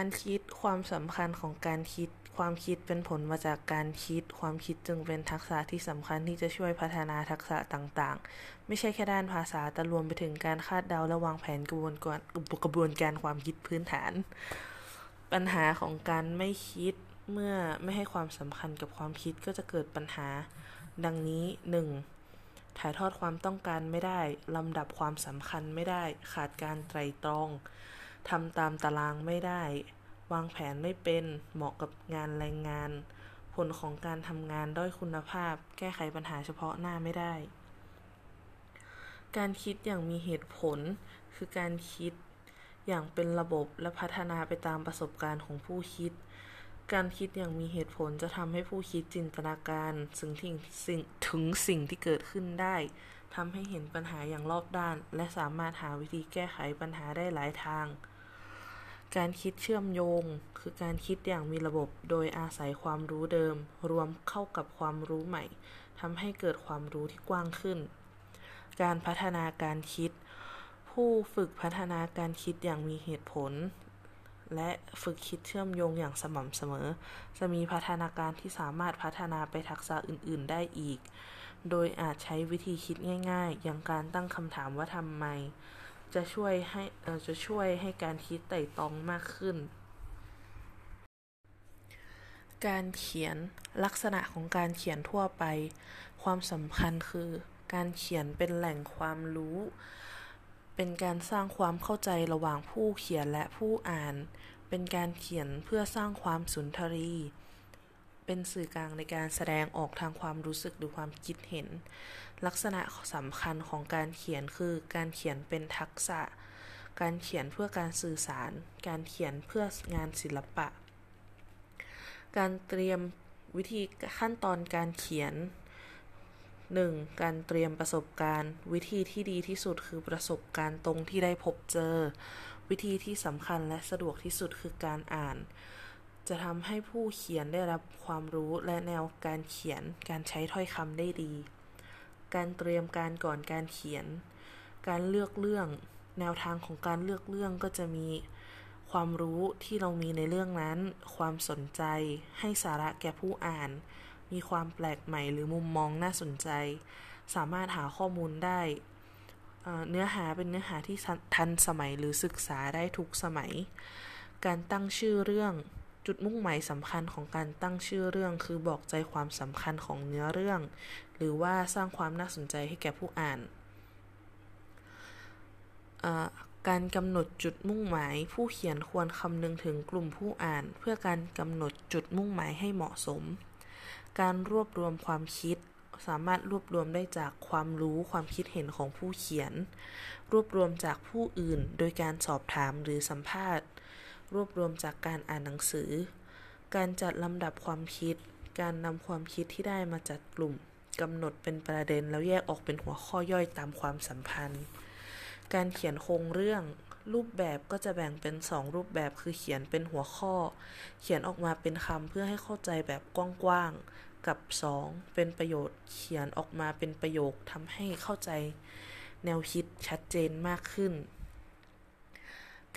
การคิดความสำคัญของการคิด ความคิดเป็นผลมาจากการคิด ความคิดจึงเป็นทักษะที่สำคัญที่จะช่วยพัฒนาทักษะต่างๆ ไม่ใช่แค่ด้านภาษาแต่รวมไปถึงการคาดเดาและวางแผนกระบวนการกระบวนการความคิดพื้นฐาน ปัญหาของการไม่คิดเมื่อไม่ให้ความสำคัญกับความคิดก็จะเกิดปัญหา ดังนี้ 1. ถ่ายทอดความต้องการไม่ได้ลำดับความสำคัญไม่ได้ ขาดการไตรตรอง ทำตามตารางไม่ได้ วางแผนไม่เป็นเหมาะกับงานแรงงาน ผลของการทำงานด้อยคุณภาพ แก้ไขปัญหาเฉพาะหน้าไม่ได้ การคิดอย่างมีเหตุผล คือการคิดอย่างเป็นระบบและพัฒนาไปตามประสบการณ์ของผู้คิด การคิดอย่างมีเหตุผลจะทำให้ผู้คิดจินตนาการถึงสิ่งถึงสิ่งที่เกิดขึ้นได้ทำให้เห็นปัญหาอย่างรอบด้าน และสามารถหาวิธีแก้ไขปัญหาได้หลายทาง การคิดเชื่อมโยง คือการคิดอย่างมีระบบ โดยอาศัยความรู้เดิม รวมเข้ากับความรู้ใหม่ทำให้เกิดความรู้ที่กว้างขึ้น การพัฒนาการคิด ผู้ฝึกพัฒนาการคิดอย่างมีเหตุผล และฝึกคิดเชื่อมโยงอย่างสม่ำเสมอ จะมีพัฒนาการที่สามารถพัฒนาไปทักษะอื่น ๆ ได้อีก โดยอาจใช้วิธีคิดง่าย ๆ อย่างการตั้งคำถามว่าทำไม จะช่วยให้จะช่วยให้การคิดไต่ตองมากขึ้น การเขียนลักษณะของการเขียนทั่วไป ความสำคัญคือการเขียนเป็นแหล่งความรู้ เป็นการสร้างความเข้าใจระหว่างผู้เขียนและผู้อ่าน เป็นการเขียนเพื่อสร้างความสุนทรีย์ เป็นสื่อกลางในการแสดงออกทางความรู้สึกหรือความคิดเห็น ลักษณะสำคัญของการเขียนคือ การเขียนเป็นทักษะ การเขียนเพื่อการสื่อสาร การเขียนเพื่องานศิลปะ การเตรียมวิธีขั้นตอนการเขียน 1. การเตรียมประสบการณ์ วิธีที่ดีที่สุดคือประสบการณ์ตรงที่ได้พบเจอ วิธีที่สำคัญและสะดวกที่สุดคือการอ่าน จะทำให้ผู้เขียนได้รับความรู้และแนวการเขียนการใช้ถ้อยคำได้ดี การเตรียมการก่อนการเขียน การเลือกเรื่อง แนวทางของการเลือกเรื่องก็จะมีความรู้ที่เรามีในเรื่องนั้น ความสนใจ ให้สาระแก่ผู้อ่าน มีความแปลกใหม่หรือมุมมองน่าสนใจ สามารถหาข้อมูลได้ เนื้อหาเป็นเนื้อหาที่ทันสมัยหรือศึกษาได้ทุกสมัย การตั้งชื่อเรื่อง จุดมุ่งหมายสำคัญของการตั้งชื่อเรื่องคือบอกใจความสำคัญของเนื้อเรื่อง หรือว่าสร้างความน่าสนใจให้แก่ผู้อ่าน การกำหนดจุดมุ่งหมาย ผู้เขียนควรคำนึงถึงกลุ่มผู้อ่าน เพื่อการกำหนดจุดมุ่งหมายให้เหมาะสม การรวบรวมความคิดสามารถรวบรวมได้จากความรู้ความคิดเห็นของผู้เขียน รวบรวมจากผู้อื่น โดยการสอบถามหรือสัมภาษณ์ รวบรวมจากการอ่านหนังสือ การจัดลำดับความคิด การนำความคิดที่ได้มาจัดกลุ่มกำหนดเป็นประเด็นแล้วแยกออกเป็นหัวข้อย่อยตามความสัมพันธ์ การเขียนโครงเรื่อง รูปแบบก็จะแบ่งเป็น 2 รูปแบบคือเขียนเป็นหัวข้อ เขียนออกมาเป็นคำเพื่อให้เข้าใจแบบกว้างๆ กับ 2 เป็นประโยชน์ เขียนออกมาเป็นประโยคทำให้เข้าใจ แนวคิดชัดเจนมากขึ้น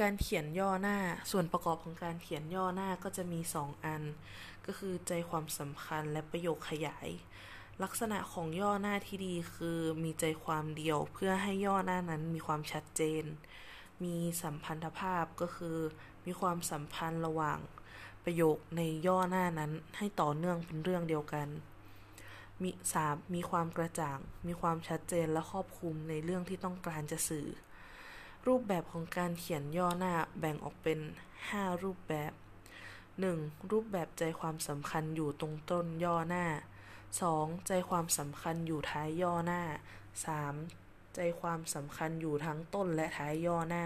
การเขียนย่อหน้า ส่วนประกอบของการเขียนย่อหน้าก็จะมี 2 อัน ก็คือใจความสำคัญและประโยคขยาย ลักษณะของย่อหน้าที่ดีคือมีใจความเดียวเพื่อให้ย่อหน้านั้นมีความชัดเจน มีสัมพันธภาพก็คือ มีความสัมพันธ์ระหว่างประโยคในย่อหน้านั้นให้ต่อเนื่องเป็นเรื่องเดียวกัน มีสามมีความกระจ่าง มีความชัดเจนและครอบคลุมในเรื่องที่ต้องการจะสื่อ รูปแบบของการเขียนย่อหน้าแบ่งออกเป็น 5 รูปแบบ 1. รูปแบบใจความสำคัญอยู่ตรงต้นย่อหน้า 2. ใจความสำคัญอยู่ท้ายย่อหน้า 3. ใจความสำคัญอยู่ทั้งต้นและท้ายย่อหน้า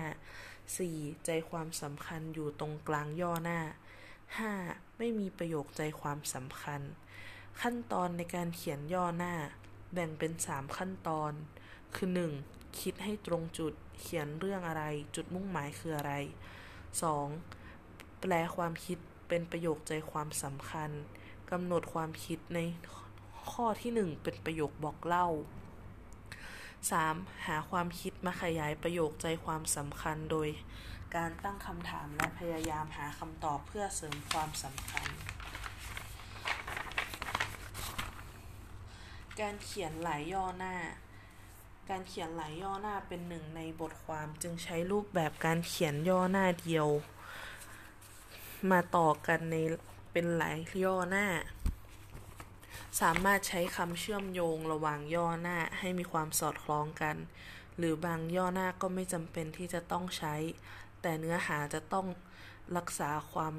4. ใจความสำคัญอยู่ตรงกลางย่อหน้า 5. ไม่มีประโยคใจความสำคัญ ขั้นตอนในการเขียนย่อหน้า แบ่งเป็น 3 ขั้นตอน คือ 1. คิดให้ตรงจุด เขียนเรื่องอะไร จุดมุ่งหมายคืออะไร 2. แปลความคิดเป็นประโยคใจความสำคัญกำหนดความคิดในข้อที่ 1 เป็นประโยคบอกเล่า 3. หาความคิดมาขยายประโยคใจความสำคัญโดย การตั้งคำถามและพยายามหาคำตอบเพื่อเสริมความสำคัญ การเขียนหลายย่อหน้า การเขียนหลายย่อหน้าเป็นหนึ่งในบทความจึงใช้รูปแบบการเขียนย่อหน้าเดียว มาต่อกันในเป็นหลายย่อหน้า สามารถใช้คำเชื่อมโยงระหว่างย่อหน้าให้มีความสอดคล้องกัน หรือบางย่อหน้าก็ไม่จำเป็นที่จะต้องใช้ แต่เนื้อหาจะต้องรักษาความ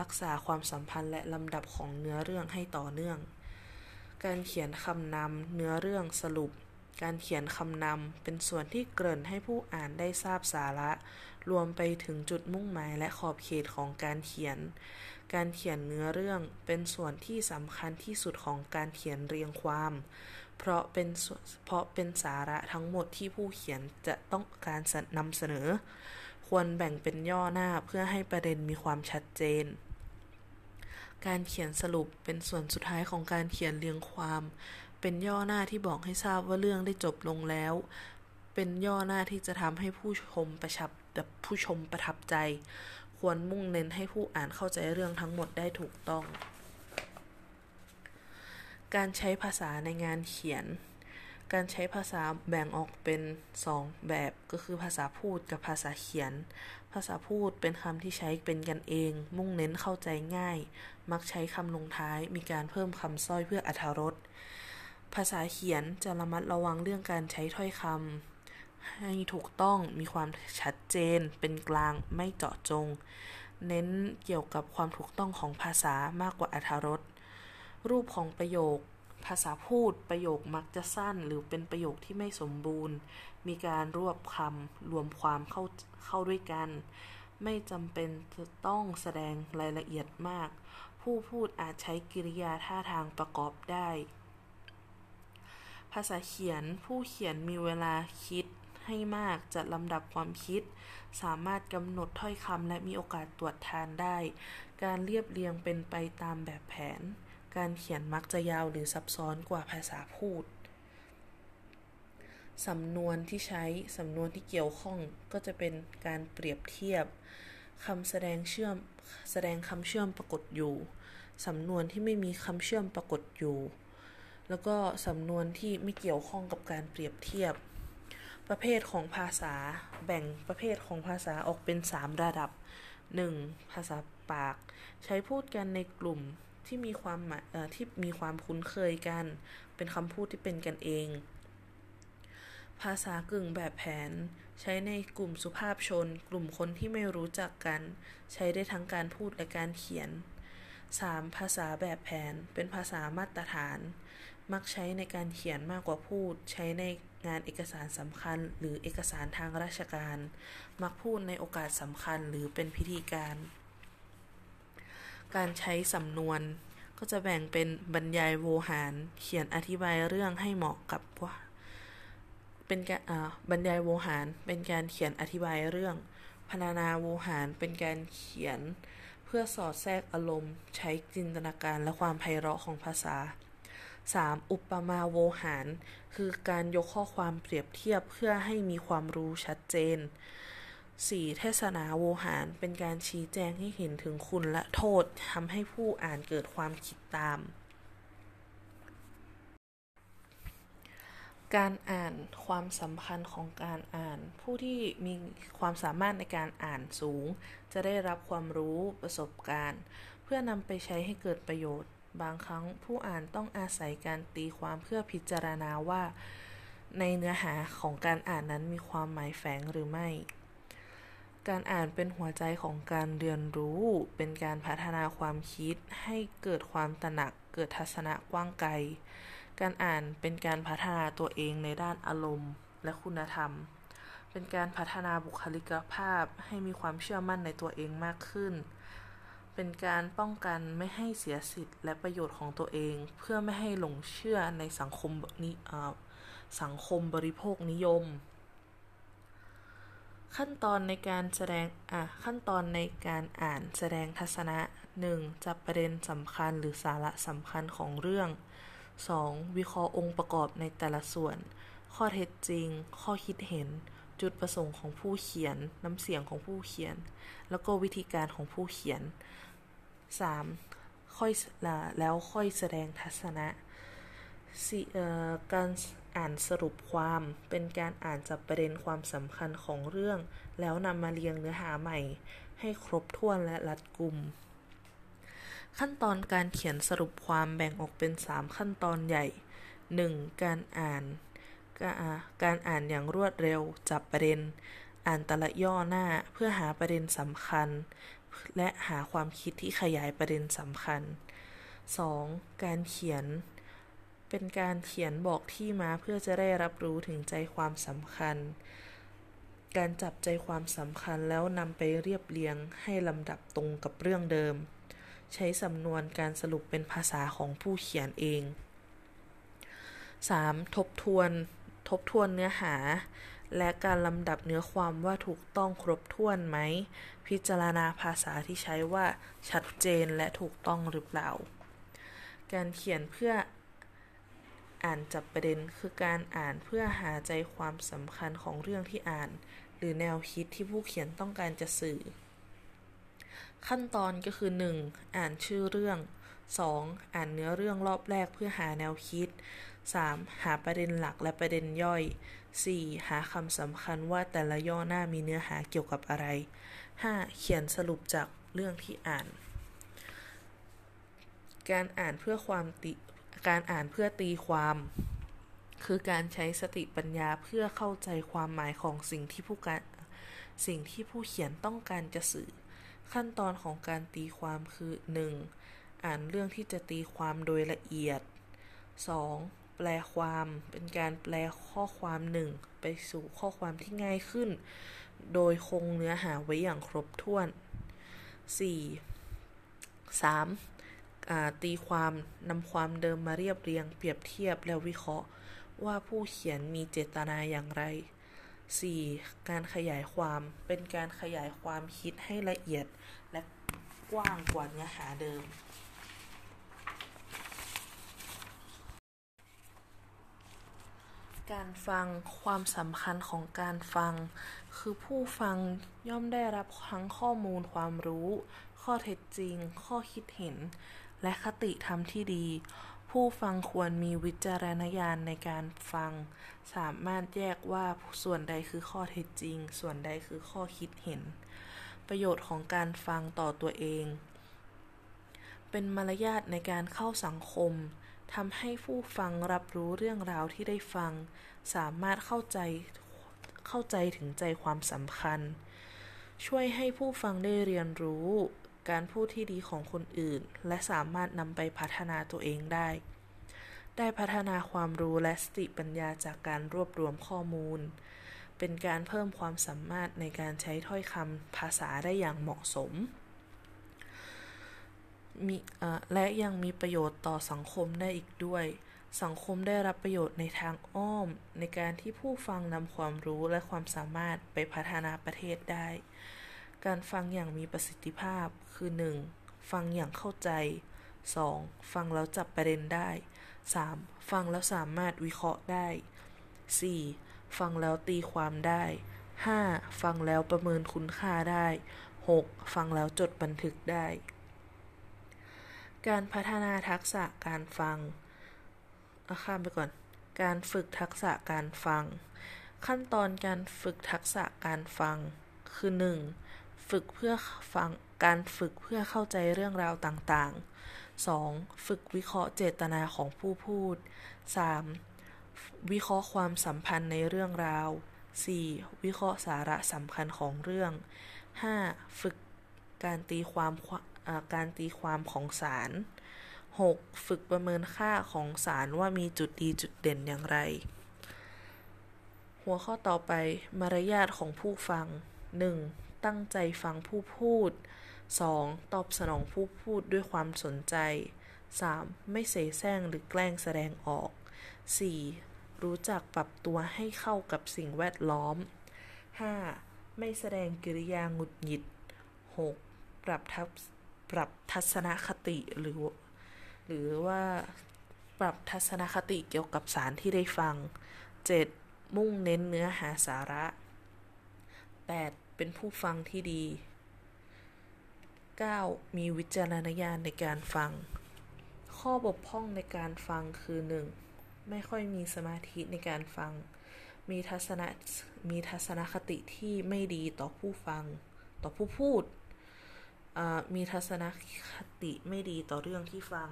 รักษาความสัมพันธ์และลำดับของเนื้อเรื่องให้ต่อเนื่อง การเขียนคำนำเนื้อเรื่องสรุป การเขียนคำนำเป็นส่วนที่เกริ่นให้ผู้อ่านได้ทราบสาระ รวมไปถึงจุดมุ่งหมายและขอบเขตของการเขียน การเขียนเนื้อเรื่องเป็นส่วนที่สำคัญที่สุดของการเขียนเรียงความ เพราะเป็นเพราะเป็นสาระทั้งหมดที่ผู้เขียนจะต้องการนำเสนอ ควรแบ่งเป็นย่อหน้าเพื่อให้ประเด็นมีความชัดเจนการเขียนสรุปเป็นส่วนสุดท้ายของการเขียนเรียงความ เป็นย่อหน้าที่บอกให้ทราบว่าเรื่องได้จบลงแล้ว เป็นย่อหน้าที่จะทำให้ผู้ชมประชับผู้ชมประทับใจ ควรมุ่งเน้นให้ผู้อ่านเข้าใจเรื่องทั้งหมดได้ถูกต้อง การใช้ภาษาในงานเขียน การใช้ภาษาแบ่งออกเป็น 2 แบบก็คือภาษาพูดกับภาษาเขียน ภาษาพูดเป็นคำที่ใช้เป็นกันเอง มุ่งเน้นเข้าใจง่าย มักใช้คำลงท้ายมีการเพิ่มคำสร้อยเพื่ออรรถรส ภาษาเขียนจะระมัดระวังเรื่องการใช้ถ้อยคำให้ถูกต้องมีความชัดเจน เป็นกลางไม่เจาะจง เน้นเกี่ยวกับความถูกต้องของภาษามากกว่าอรรถรสรูปของประโยค ภาษาพูดประโยคมักจะสั้น หรือเป็นประโยคที่ไม่สมบูรณ์ มีการรวบคำรวมความเข้าเข้าด้วยกัน ไม่จำเป็นจะต้องแสดงรายละเอียดมาก ผู้พูดอาจใช้กิริยาท่าทางประกอบได้าษาเขียนผู้เขียนมีเวลาคิดให้มากจัดลำดับความคิด สามารถกำหนดถ้อยคำและมีโอกาสตรวจทานได้ การเรียบเรียงเป็นไปตามแบบแผน การเขียนมักจะยาวหรือซับซ้อนกว่าภาษาพูดสำนวนที่ใช้ สำนวนที่เกี่ยวข้องก็จะเป็นการเปรียบเทียบคำแสดงเชื่อมแสดงคำเชื่อมปรากฏอยู่ สำนวนที่ไม่มีคำเชื่อมปรากฏอยู่ แล้วก็สำนวนที่ไม่เกี่ยวข้องกับการเปรียบเทียบ ประเภทของภาษาแบ่งประเภทของภาษาออกเป็น 3 ระดับ 1. ภาษาปาก ใช้พูดกันในกลุ่มที่มีความที่มีความคุ้นเคยกัน เป็นคำพูดที่เป็นกันเอง ภาษากึ่งแบบแผน ใช้ในกลุ่มสุภาพชน กลุ่มคนที่ไม่รู้จักกัน ใช้ได้ทั้งการพูดและการเขียน 3. ภาษาแบบแผน เป็นภาษามาตรฐาน มักใช้ในการเขียนมากกว่าพูด ใช้ในงานเอกสารสำคัญ หรือเอกสารทางราชการ มักพูดในโอกาสสำคัญหรือเป็นพิธีการ การใช้สำนวนก็จะแบ่งเป็นบรรยายโวหาร เขียนอธิบายเรื่องให้เหมาะกับว่าเป็นการบรรยายโวหาร เป็นการเขียนอธิบายเรื่อง พรรณนาโวหาร เป็นการเขียนเพื่อสอดแทรกอารมณ์ ใช้จินตนาการและความไพเราะของภาษา 3. อุปมาโวหาร คือการยกข้อความเปรียบเทียบเพื่อให้มีความรู้ชัดเจน 4. เทศนาโวหาร เป็นการชี้แจงให้เห็นถึงคุณและโทษทำให้ผู้อ่านเกิดความคิดตาม การอ่านความสำคัญของการอ่าน ผู้ที่มีความสามารถในการอ่านสูง จะได้รับความรู้ประสบการณ์ เพื่อนำไปใช้ให้เกิดประโยชน์ บางครั้งผู้อ่านต้องอาศัยการตีความเพื่อพิจารณาว่า ในเนื้อหาของการอ่านนั้นมีความหมายแฝงหรือไม่ การอ่านเป็นหัวใจของการเรียนรู้ เป็นการพัฒนาความคิดให้เกิดความตระหนัก เกิดทัศนะกว้างไกล การอ่านเป็นการพัฒนาตัวเองในด้านอารมณ์และคุณธรรม เป็นการพัฒนาบุคลิกภาพให้มีความเชื่อมั่นในตัวเองมากขึ้น เป็นการป้องกันไม่ให้เสียสิทธิ์และประโยชน์ของตัวเอง เพื่อไม่ให้หลงเชื่อในสังคมนี้สังคมบริโภคนิยม ขั้นตอนในการแสดงอะขั้นตอนในการอ่านแสดงทัศนะ 1. จับประเด็นสำคัญหรือสาระสำคัญของเรื่อง 2. วิเคราะห์องค์ประกอบในแต่ละส่วน ข้อเท็จจริง ข้อคิดเห็น จุดประสงค์ของผู้เขียน น้ำเสียงของผู้เขียน แล้วก็วิธีการของผู้เขียน 3. ค่อยแล้วค่อยแสดงทัศนะการอ่านสรุปความเป็นการอ่านจับประเด็นความสำคัญของเรื่อง แล้วนำมาเรียงเนื้อหาใหม่ ให้ครบถ้วนและรัดกุม ขั้นตอนการเขียนสรุปความแบ่งออกเป็น 3 ขั้นตอนใหญ่ 1. การอ่านการอ่านอย่างรวดเร็วจับประเด็น อ่านแต่ละย่อหน้าเพื่อหาประเด็นสำคัญ และหาความคิดที่ขยายประเด็นสำคัญ 2. การเขียน เป็นการเขียนบอกที่มาเพื่อจะได้รับรู้ถึงใจความสำคัญ การจับใจความสำคัญแล้วนำไปเรียบเรียงให้ลำดับตรงกับเรื่องเดิม ใช้สำนวนการสรุปเป็นภาษาของผู้เขียนเอง 3. ทบทวน ทบทวนเนื้อหา และการลำดับเนื้อความว่าถูกต้องครบถ้วนไหม พิจารณาภาษาที่ใช้ว่าชัดเจนและถูกต้องหรือเปล่า การเขียนเพื่ออ่านจับประเด็นคือการอ่านเพื่อหาใจความสำคัญของเรื่องที่อ่าน หรือแนวคิดที่ผู้เขียนต้องการจะสื่อ ขั้นตอนก็คือ 1. อ่านชื่อเรื่อง 2. อ่านเนื้อเรื่องรอบแรกเพื่อหาแนวคิด 3. หาประเด็นหลักและประเด็นย่อย 4. หาคำสำคัญว่าแต่ละย่อหน้ามีเนื้อหาเกี่ยวกับอะไร 5. เขียนสรุปจากเรื่องที่อ่าน การอ่านเพื่อความติการอ่านเพื่อตีความ คือการใช้สติปัญญาเพื่อเข้าใจความหมายของสิ่งที่ผู้การสิ่งที่ผู้เขียนต้องการจะสื่อ ขั้นตอนของการตีความคือ 1. อ่านเรื่องที่จะตีความโดยละเอียด 2. แปลความ เป็นการแปลข้อความหนึ่ง ไปสู่ข้อความที่ง่ายขึ้น โดยคงเนื้อหาไว้อย่างครบถ้วน 4. 3. ตีความนำความเดิมมาเรียบเรียง เปรียบเทียบแล้ววิเคราะห์ว่าผู้เขียนมีเจตนาอย่างไร 4. การขยายความเป็นการขยายความคิดให้ละเอียดและกว้างกว่าเนื้อหาเดิม การฟังความสำคัญของการฟัง คือผู้ฟังย่อมได้รับทั้งข้อมูลความรู้ ข้อเท็จจริง ข้อคิดเห็น และคติธรรมที่ดี ผู้ฟังควรมีวิจารณญาณในการฟัง สามารถแยกว่าส่วนใดคือข้อเท็จจริง ส่วนใดคือข้อคิดเห็น ประโยชน์ของการฟังต่อตัวเอง เป็นมารยาทในการเข้าสังคม ทำให้ผู้ฟังรับรู้เรื่องราวที่ได้ฟัง สามารถเข้าใจเข้าใจถึงใจความสำคัญ ช่วยให้ผู้ฟังได้เรียนรู้ การพูดที่ดีของคนอื่น และสามารถนำไปพัฒนาตัวเองได้ ได้พัฒนาความรู้และสติปัญญาจากการรวบรวมข้อมูล เป็นการเพิ่มความสามารถในการใช้ถ้อยคำภาษาได้อย่างเหมาะสม มีและยังมีประโยชน์ต่อสังคมได้อีกด้วย สังคมได้รับประโยชน์ในทางอ้อม ในการที่ผู้ฟังนำความรู้และความสามารถไปพัฒนาประเทศได้ การฟังอย่างมีประสิทธิภาพคือ 1. ฟังอย่างเข้าใจ 2. ฟังแล้วจับประเด็นได้ 3. ฟังแล้วสามารถวิเคราะห์ได้ 4. ฟังแล้วตีความได้ 5. ฟังแล้วประเมินคุณค่าได้ 6. ฟังแล้วจดบันทึกได้ การพัฒนาทักษะการฟังอาข้ามไปก่อน การฝึกทักษะการฟัง ขั้นตอนการฝึกทักษะการฟังคือ 1. ฝึกเพื่อฟังการฝึกเพื่อเข้าใจเรื่องราวต่างๆ 2. ฝึกวิเคราะห์เจตนาของผู้พูด 3. วิเคราะห์ความสัมพันธ์ในเรื่องราว 4. วิเคราะห์สาระสำคัญของเรื่อง 5. ฝึกการตีความ การตีความของสาร 6. ฝึกประเมินค่าของสารว่ามีจุดดีจุดเด่นอย่างไร หัวข้อต่อไปมารยาทของผู้ฟัง 1. ตั้งใจฟังผู้พูด 2. ตอบสนองผู้พูดด้วยความสนใจ 3. ไม่เสแสร้งหรือแกล้งแสดงออก 4. รู้จักปรับตัวให้เข้ากับสิ่งแวดล้อม 5. ไม่แสดงกิริยาหงุดหงิด 6. ปรับทับ ปรับทัศนคติหรือ หรือว่าปรับทัศนคติเกี่ยวกับสารที่ได้ฟัง 7. มุ่งเน้นเนื้อหาสาระ 8. เป็นผู้ฟังที่ดี 9. มีวิจารณญาณในการฟัง ข้อบกพร่องในการฟังคือ 1. ไม่ค่อยมีสมาธิในการฟัง มีทัศนมีทัศนคติที่ไม่ดีต่อผู้ฟัง ต่อผู้พูด มีทัศนคติไม่ดีต่อเรื่องที่ฟัง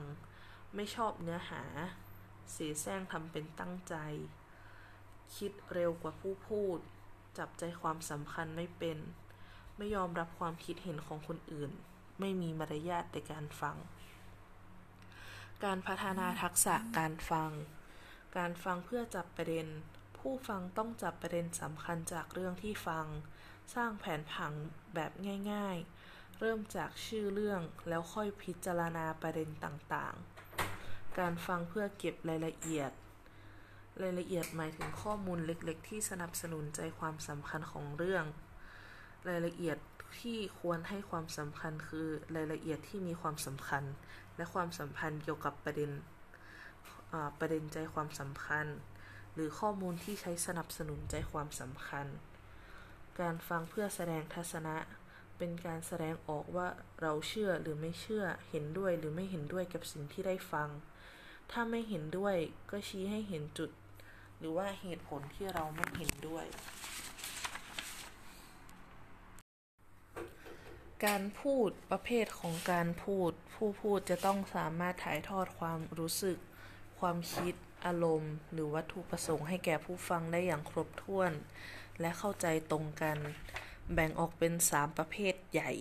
ไม่ชอบเนื้อหา เสียแซงทำเป็นตั้งใจ คิดเร็วกว่าผู้พูด จับใจความสำคัญไม่เป็น ไม่ยอมรับความคิดเห็นของคนอื่น ไม่มีมารยาทในการฟัง การพัฒนาทักษะการฟัง การฟังเพื่อจับประเด็น ผู้ฟังต้องจับประเด็นสำคัญจากเรื่องที่ฟัง สร้างแผนผังแบบง่าย ๆ เริ่มจากชื่อเรื่องแล้วค่อยพิจารณาประเด็นต่างๆ การฟังเพื่อเก็บรายละเอียด รายละเอียดหมายถึงข้อมูลเล็กๆ ที่สนับสนุนใจความสำคัญของเรื่อง รายละเอียดที่ควรให้ความสำคัญคือรายละเอียดที่มีความสำคัญ และความสัมพันธ์เกี่ยวกับประเด็นประเด็นใจความสำคัญ หรือข้อมูลที่ใช้สนับสนุนใจความสำคัญ การฟังเพื่อแสดงทัศนะ เป็นการแสดงออกว่าเราเชื่อหรือไม่เชื่อ เห็นด้วยหรือไม่เห็นด้วยกับสิ่งที่ได้ฟัง ถ้าไม่เห็นด้วยก็ชี้ให้เห็นจุด หรือว่าเหตุผลที่เราไม่เห็นด้วย การพูดประเภทของการพูด ผู้พูดจะต้องสามารถถ่ายทอดความรู้สึก ความคิด อารมณ์ หรือวัตถุประสงค์ให้แก่ผู้ฟังได้อย่างครบถ้วน และเข้าใจตรงกัน แบ่งออกเป็น 3 ประเภทใหญ่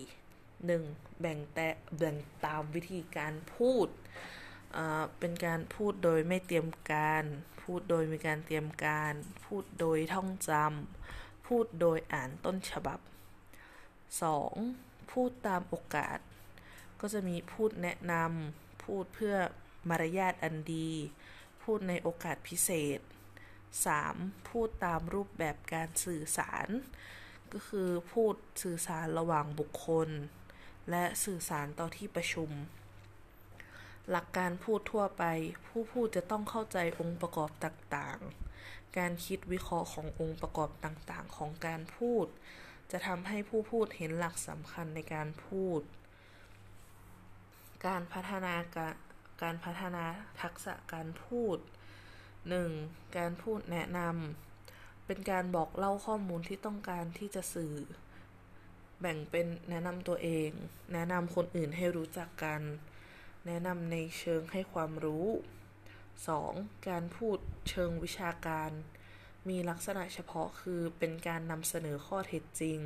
1. แบ่งแต่แบ่งตามวิธีการพูด เป็นการพูดโดยไม่เตรียมการ พูดโดยมีการเตรียมการ พูดโดยท่องจำ พูดโดยอ่านต้นฉบับ 2. พูดตามโอกาส ก็จะมีพูดแนะนำ พูดเพื่อมารยาทอันดี พูดในโอกาสพิเศษ 3. พูดตามรูปแบบการสื่อสาร ก็คือพูดสื่อสารระหว่างบุคคล และสื่อสารต่อที่ประชุม หลักการพูดทั่วไป ผู้พูดจะต้องเข้าใจองค์ประกอบต่างๆ การคิดวิเคราะห์ขององค์ประกอบต่างๆ ของการพูด จะทำให้ผู้พูดเห็นหลักสำคัญในการพูด การพัฒนาการการพัฒนาทักษะการพูด 1. การพูดแนะนำ เป็นการบอกเล่าข้อมูลที่ต้องการที่จะสื่อ แบ่งเป็นแนะนำตัวเอง แนะนำคนอื่นให้รู้จักกัน แนะนำในเชิงให้ความรู้ 2. การพูดเชิงวิชาการ มีลักษณะเฉพาะคือเป็นการนำเสนอข้อเท็จจริง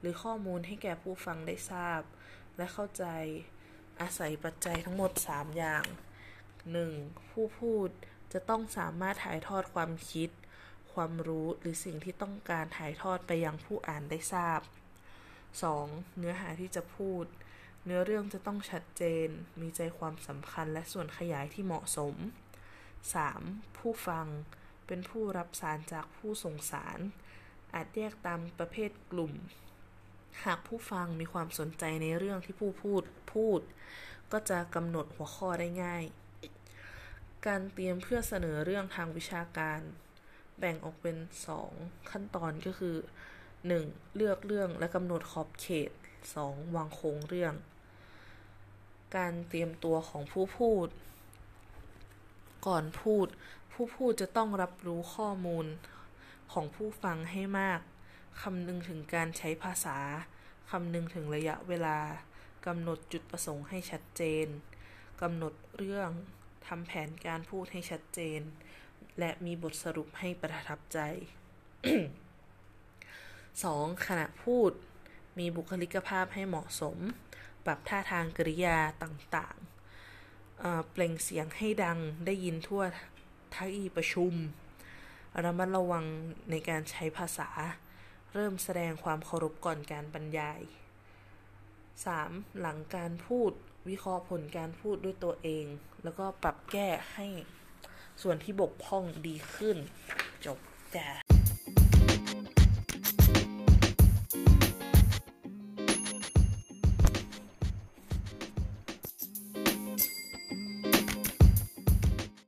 หรือข้อมูลให้แก่ผู้ฟังได้ทราบ และเข้าใจอาศัยปัจจัยทั้งหมด 3 อย่าง 1. ผู้พูดจะต้องสามารถถ่ายทอดความคิด ความรู้หรือสิ่งที่ต้องการถ่ายทอดไปยังผู้อ่านได้ทราบ 2. เนื้อหาที่จะพูด เนื้อเรื่องจะต้องชัดเจน มีใจความสำคัญและส่วนขยายที่เหมาะสม 3. ผู้ฟัง เป็นผู้รับสารจากผู้ส่งสาร อาจแยกตามประเภทกลุ่ม หากผู้ฟังมีความสนใจในเรื่องที่ผู้พูดพูด ก็จะกำหนดหัวข้อได้ง่าย การเตรียมเพื่อเสนอเรื่องทางวิชาการ แบ่งออกเป็น 2 ขั้นตอนก็คือ 1. เลือกเรื่องและกำหนดขอบเขต 2. วางโครงเรื่อง การเตรียมตัวของผู้พูด ก่อนพูด ผู้พูดจะต้องรับรู้ข้อมูลของผู้ฟังให้มากคำนึงถึงการใช้ภาษาคำนึงถึงระยะเวลากำหนดจุดประสงค์ให้ชัดเจนกำหนดเรื่องทำแผนการพูดให้ชัดเจน และมีบทสรุปให้ประทับใจ 2. ขณะพูด มีบุคลิกภาพให้เหมาะสม ปรับท่าทางกริยาต่างๆ เปล่งเสียงให้ดังได้ยินทั่วที่ประชุม ระมัดระวังในการใช้ภาษา เริ่มแสดงความเคารพก่อนการบรรยาย 3. หลังการพูดวิเคราะห์ผลการพูดด้วยตัวเอง แล้วก็ปรับแก้ให้ ส่วนที่บกพร่องดีขึ้น จบจ้า